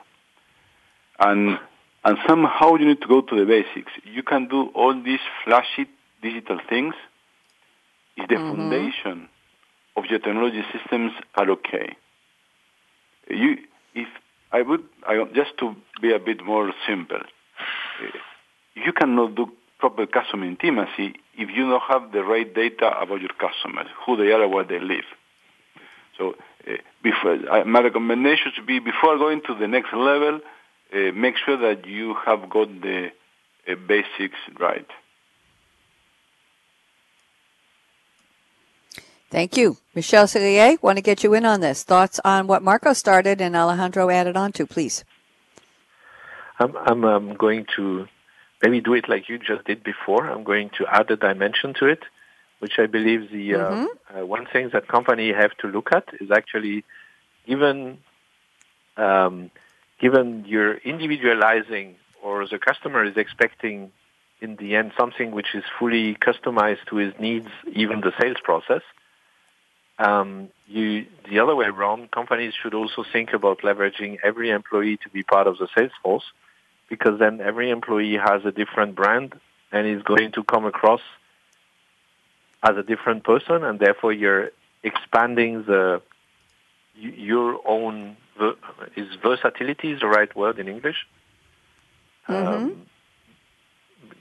And, and somehow you need to go to the basics. You can do all these flashy digital things if the mm-hmm. foundation of your technology systems are okay. You, if I would, I, just to be a bit more simple, you cannot do proper customer intimacy if you don't have the right data about your customers, who they are where they live. So before, uh, my recommendation should be before going to the next level, uh, make sure that you have got the uh, basics right. Thank you. Michel Sellier, want to get you in on this. Thoughts on what Marco started and Alejandro added on to, please. I'm, I'm um, going to maybe do it like you just did before. I'm going to add a dimension to it, which I believe the uh, mm-hmm. uh, one thing that company have to look at is actually given um, given you're individualizing or the customer is expecting in the end something which is fully customized to his needs, even the sales process. Um, you, the other way around, companies should also think about leveraging every employee to be part of the sales force because then every employee has a different brand and is going to come across as a different person, and therefore you're expanding the your own is versatility is the right word in English. Mm-hmm. Um,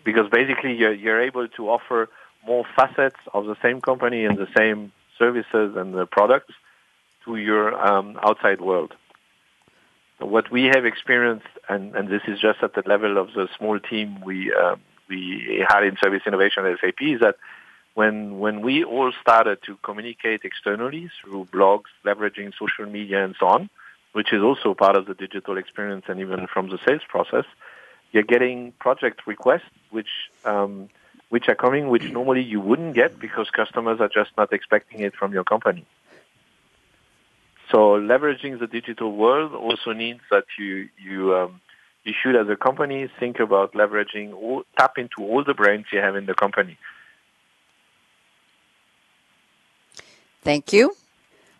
because basically you're, you're able to offer more facets of the same company and the same services and the products to your um, outside world. What we have experienced, and, and this is just at the level of the small team we uh, we had in service innovation at SAP, is that when when we all started to communicate externally through blogs, leveraging social media and so on, which is also part of the digital experience and even from the sales process, you're getting project requests which um, which are coming, which normally you wouldn't get because customers are just not expecting it from your company. So leveraging the digital world also means that you you um, you should, as a company, think about leveraging all, tap into all the brains you have in the company. Thank you.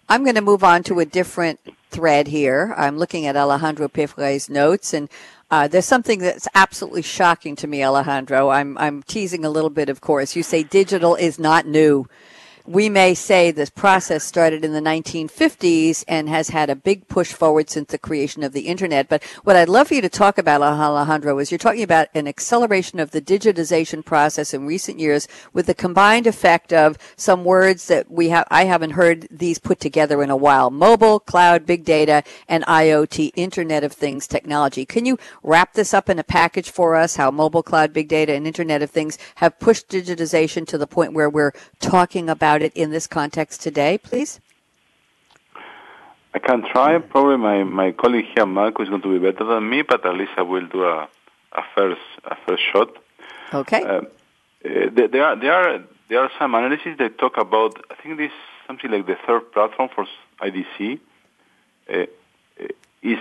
I'm going to move on to a different thread here. I'm looking at Alejandro Pifre's notes, and uh, there's something that's absolutely shocking to me, Alejandro. I'm I'm teasing a little bit, of course. You say digital is not new we may say this process started in the 1950s and has had a big push forward since the creation of the internet. But what I'd love for you to talk about, Alejandro, is you're talking about an acceleration of the digitization process in recent years with the combined effect of some words that we have, I haven't heard these put together in a while. Mobile, cloud, big data, and IoT, Internet of Things technology. Can you wrap this up in a package for us? How mobile, cloud, big data, and Internet of Things have pushed digitization to the point where we're talking about about it in this context today, please? I can try. Probably my, my colleague here, Marco, is going to be better than me, but at least I will do a, a first a first shot. Okay. Uh, there are there are there are some analyses that talk about. I think this something like the third platform for IDC. Uh, is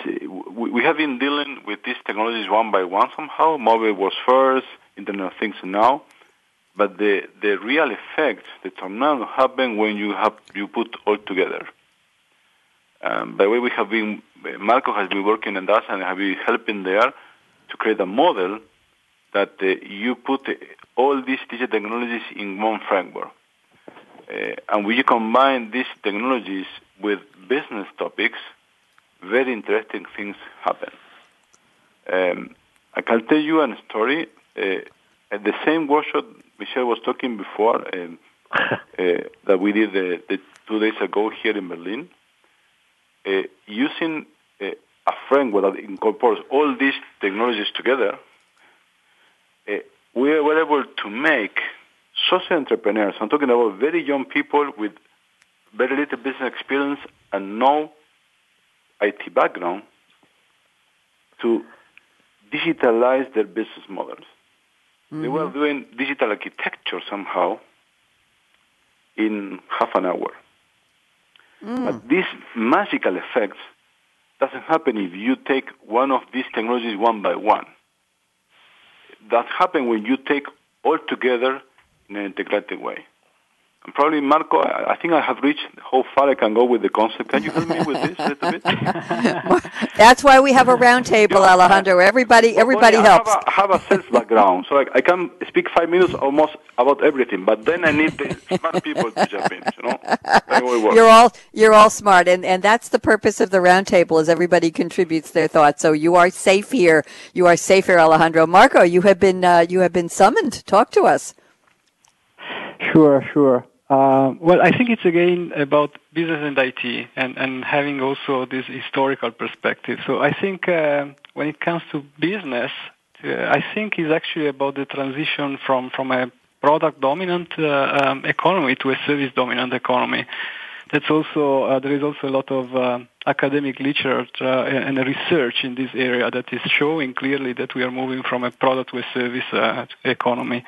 we, we have been dealing with these technologies one by one somehow. Mobile was first, Internet of Things now. But the, the real effect, the tornado, happen when you have you put all together. Um, by the way, we have been Marco has been working on that and have been helping there to create a model that uh, you put all these digital technologies in one framework. Uh, and you combine these technologies with business topics, very interesting things happen. Um, I can tell you a story. Uh, at the same workshop Michel was talking before um, uh, that we did the, the, two days ago here in Berlin, uh, using uh, a framework that incorporates all these technologies together, uh, we were able to make social entrepreneurs, I'm talking about very young people with very little business experience and no IT background, to digitalize their business models. Mm-hmm. They were doing digital architecture somehow in half an hour. Mm. But this magical effect doesn't happen if you take one of these technologies one by one. That happens when you take all together in an integrated way. And probably, Marco, I think I have reached how far I can go with the concept. Can you help me with this a little bit? That's why we have a roundtable, yeah, Alejandro. Everybody, everybody helps. I have, a, have a sales background, so I, I, can speak five minutes almost about everything. But then I need the smart people to jump in. You know, you're all you're all smart, and and that's the purpose of the roundtable is everybody contributes their thoughts. So you are safe here. You are safe here, Alejandro. Marco, you have been uh, you have been summoned. Talk to us. Sure, sure. Uh, well, I think it's again about business and IT and, and having also this historical perspective. So I think uh, when it comes to business, uh, I think it's actually about the transition from, from a product dominant uh, um, economy to a service dominant economy. That's also, uh, there is also a lot of uh, academic literature and research in this area that is showing clearly that we are moving from a product to a service economy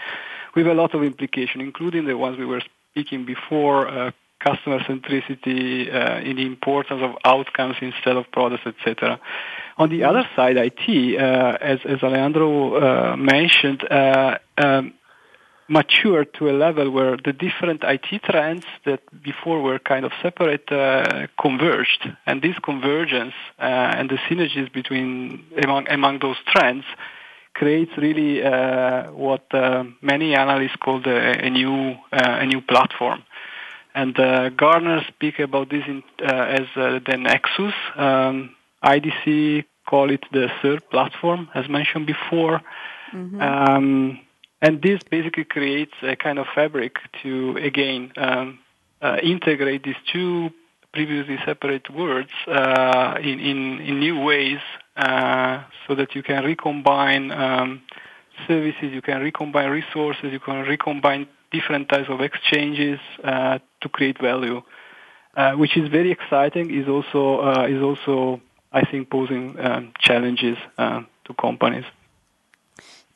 with a lot of implication, including the ones we were speaking before, uh, customer centricity, uh, in the importance of outcomes instead of products, etc. On the other side, IT, uh, as, as Alejandro uh, mentioned, uh, um, matured to a level where the different IT trends that before were kind of separate uh, converged, and this convergence and the synergies between among among those trends creates really uh, what uh, many analysts call the, a new uh, a new platform. And uh, Gartner speak about this in, uh, as uh, the nexus. Um, IDC call it the third platform, as mentioned before. Mm-hmm. Um, and this basically creates a kind of fabric to, again, um, uh, integrate these two previously separate words uh, in, in, in, new ways uh, so that you can recombine um, services, you can recombine resources, you can recombine different types of exchanges uh, to create value, uh, which is very exciting. is also uh, is also I think posing um, challenges uh, to companies.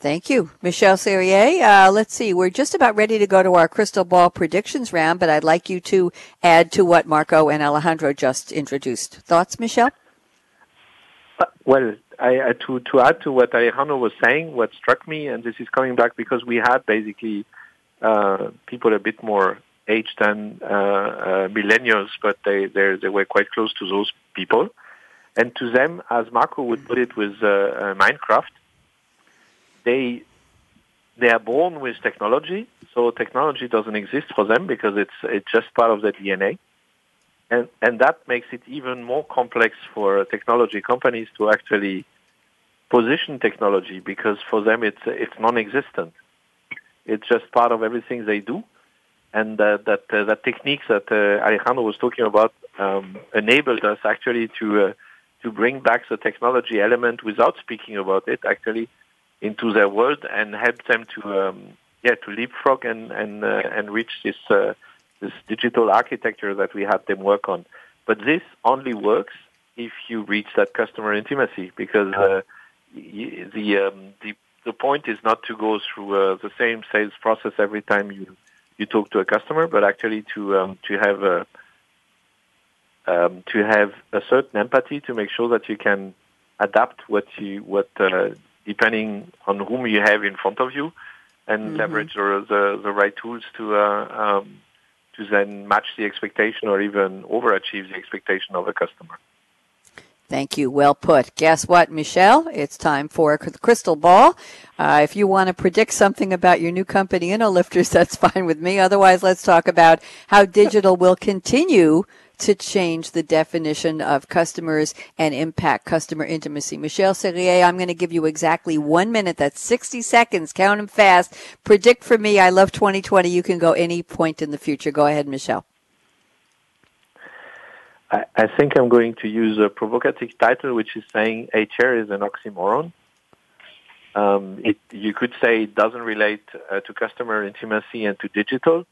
Thank you, Michel Serrier. Uh, let's see, we're just about ready to go to our crystal ball predictions round, but I'd like you to add to what Marco and Alejandro just introduced. Thoughts, Michel? Uh, well, I, to to add to what Alejandro was saying, what struck me, and this is coming back because we had basically uh, people a bit more aged than uh, uh, millennials, but they they were quite close to those people, and to them, as Marco would put it, with uh, uh, Minecraft, they they are born with technology, so technology doesn't exist for them because it's it's just part of their DNA and and that makes it even more complex for technology companies to actually position technology because for them it's it's non-existent. It's just part of everything they do, and uh, that uh, that techniques that uh, Alejandro was talking about um, enabled us actually to uh, to bring back the technology element without speaking about it actually into their world and help them to um, yeah to leapfrog and and uh, and reach this uh, this digital architecture that we had them work on. But this only works if you reach that customer intimacy because uh, the, um, the the point is not to go through uh, the same sales process every time you you talk to a customer, but actually to um, to have a um, to have a certain empathy to make sure that you can adapt what you what uh, depending on whom you have in front of you, and mm-hmm. leverage the, the, the right tools to uh, um, to then match the expectation or even overachieve the expectation of a customer. Thank you. Well put. Guess what, Michel? It's time for the crystal ball. Uh, if you want to predict something about your new company, InnoLifters, that's fine with me. Otherwise, let's talk about how digital will continue to change the definition of customers and impact customer intimacy. Michel Serrier, I'm going to give you exactly one minute. That's 60 seconds. Count them fast. Predict for me. I love 2020. You can go any point in the future. Go ahead, Michel. I, think I'm going to use a provocative title, which is saying HR is an oxymoron. Um, it, you could say it doesn't relate uh, to customer intimacy and to digital,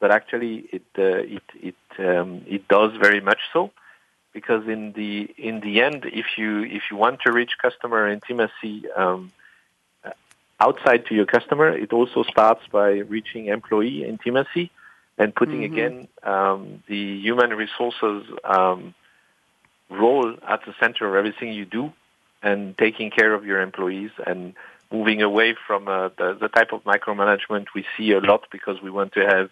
but actually it uh, it it um, it does very much so because in the in the end if you if you want to reach customer intimacy um, outside to your customer it also starts by reaching employee intimacy and putting mm-hmm. again um, the human resources um, role at the center of everything you do and taking care of your employees and moving away from uh, the, the type of micromanagement we see a lot because we want to have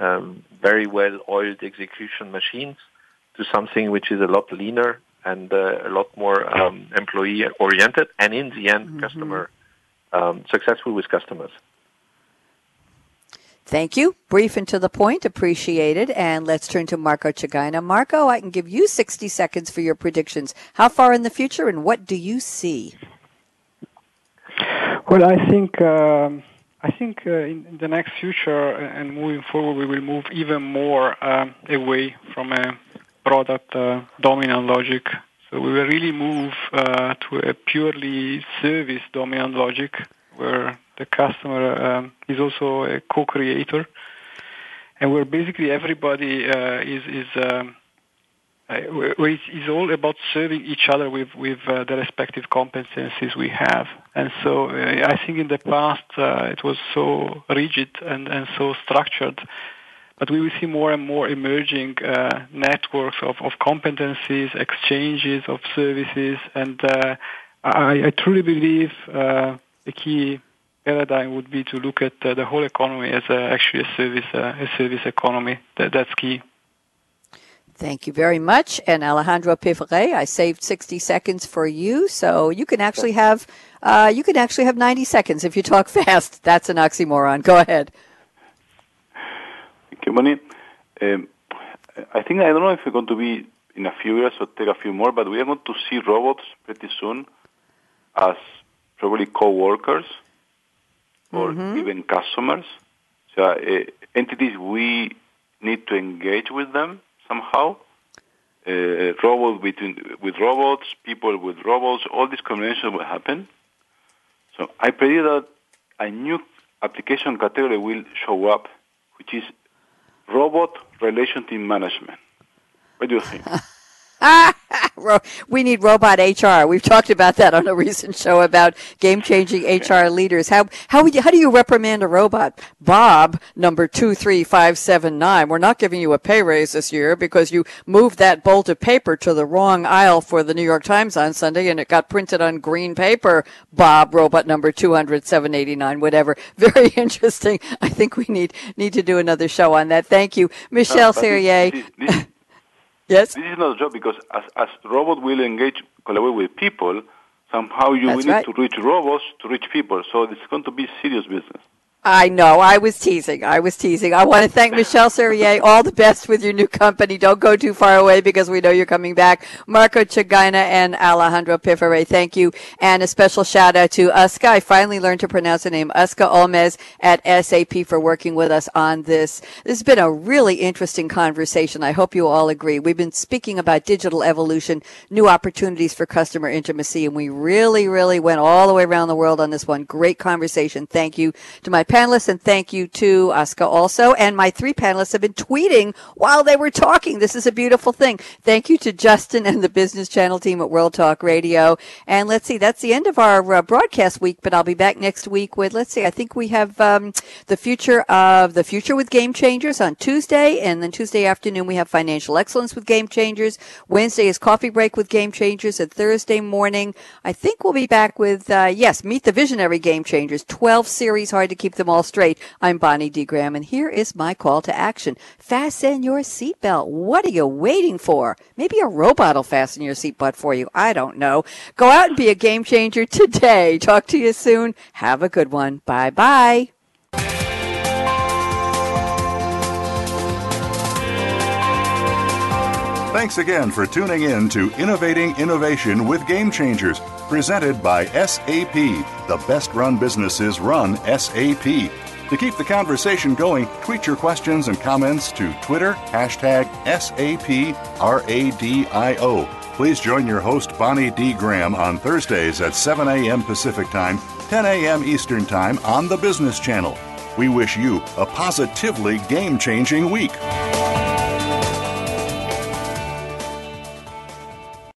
um, very well oiled execution machines to something which is a lot leaner and uh, a lot more um, employee oriented and in the end mm-hmm. customer um, successful with customers. Thank you. Brief and to the point. Appreciated. And let's turn to Marco Cigaina. Marco, I can give you 60 seconds for your predictions. How far in the future and what do you see? Well, I think um, I think uh, in, the next future and moving forward, we will move even more um, away from a product uh, dominant logic. So we will really move uh, to a purely service dominant logic where the customer um, is also a co-creator and where basically everybody uh, is, is um, uh, where it's all about serving each other with with uh, the respective competencies we have. And so uh, I think in the past uh, it was so rigid and and so structured, but we will see more and more emerging uh, networks of of competencies, exchanges of services, and uh, I, I, truly believe the key paradigm would be to look at the whole economy as actually a service a service economy. That, that's key. Thank you very much. And Alejandro Pivere, I saved 60 seconds for you. So you can actually have, uh, you can actually have 90 seconds if you talk fast. That's an oxymoron. Go ahead. Thank you, Moni. Um, I think, I don't know if we're going to be in a few years, or take a few more, but we are going to see robots pretty soon as probably co-workers or Mm-hmm. even customers. So uh, entities we need to engage with them somehow. Uh, robots with robots, people with robots, all this combination will happen. So I predict that a new application category will show up, which is robot relationship management. What do you think? We need robot HR. We've talked about that on a recent show about game-changing HR leaders. How how would you, how do you reprimand a robot? Bob, number two three five seven nine. We're not giving you a pay raise this year because you moved that bolt of paper to the wrong aisle for the New York Times on Sunday, and it got printed on green paper. Bob, robot number two hundred seven eighty nine. Whatever. Very interesting. I think we need need to do another show on that. Thank you, uh, Michel But this- Serrier. This, is- this, Yes. this is not a job because as, as robot will engage, collaborate with people, somehow you That's will need right. to reach robots to reach people. So it's going to be serious business. I know. I was teasing. I was teasing. I want to thank Michel Serrier. All the best with your new company. Don't go too far away because we know you're coming back. Marco Cigaina and Alejandro Pifare, thank you. And a special shout out to Uska. I finally learned to pronounce the name Uska Olmez at SAP for working with us on this. This has been a really interesting conversation. I hope you all agree. We've been speaking about digital evolution, new opportunities for customer intimacy, and we really, really went all the way around the world on this one. Great conversation. Thank you to my panelists and thank you to Aska also. And my three panelists have been tweeting while they were talking. This is a beautiful thing. Thank you to Justin and the Business Channel team at World Talk Radio. And let's see, that's the end of our uh, broadcast week, but I'll be back next week with, let's see, I think we have um, the future of the future with Game Changers on Tuesday. And then Tuesday afternoon, we have Financial Excellence with Game Changers. Wednesday is Coffee Break with Game Changers. And Thursday morning, I think we'll be back with, uh, yes, Meet the Visionary Game Changers. 12 series, hard to keep them all straight. I'm Bonnie D. Graham, and here is my call to action. Fasten your seatbelt. What are you waiting for? Maybe a robot will fasten your seatbelt for you. I don't know. Go out and be a game changer today. Talk to you soon. Have a good one. Bye bye. Thanks again for tuning in to Innovating Innovation with Game Changers, presented by SAP. The best run businesses run SAP. To keep the conversation going, tweet your questions and comments to Twitter, hashtag SAPRADIO. Please join your host, Bonnie D. Graham, on Thursdays at 7 a.m. Pacific Time, 10 a.m. Eastern Time on the Business Channel. We wish you a positively game changing week.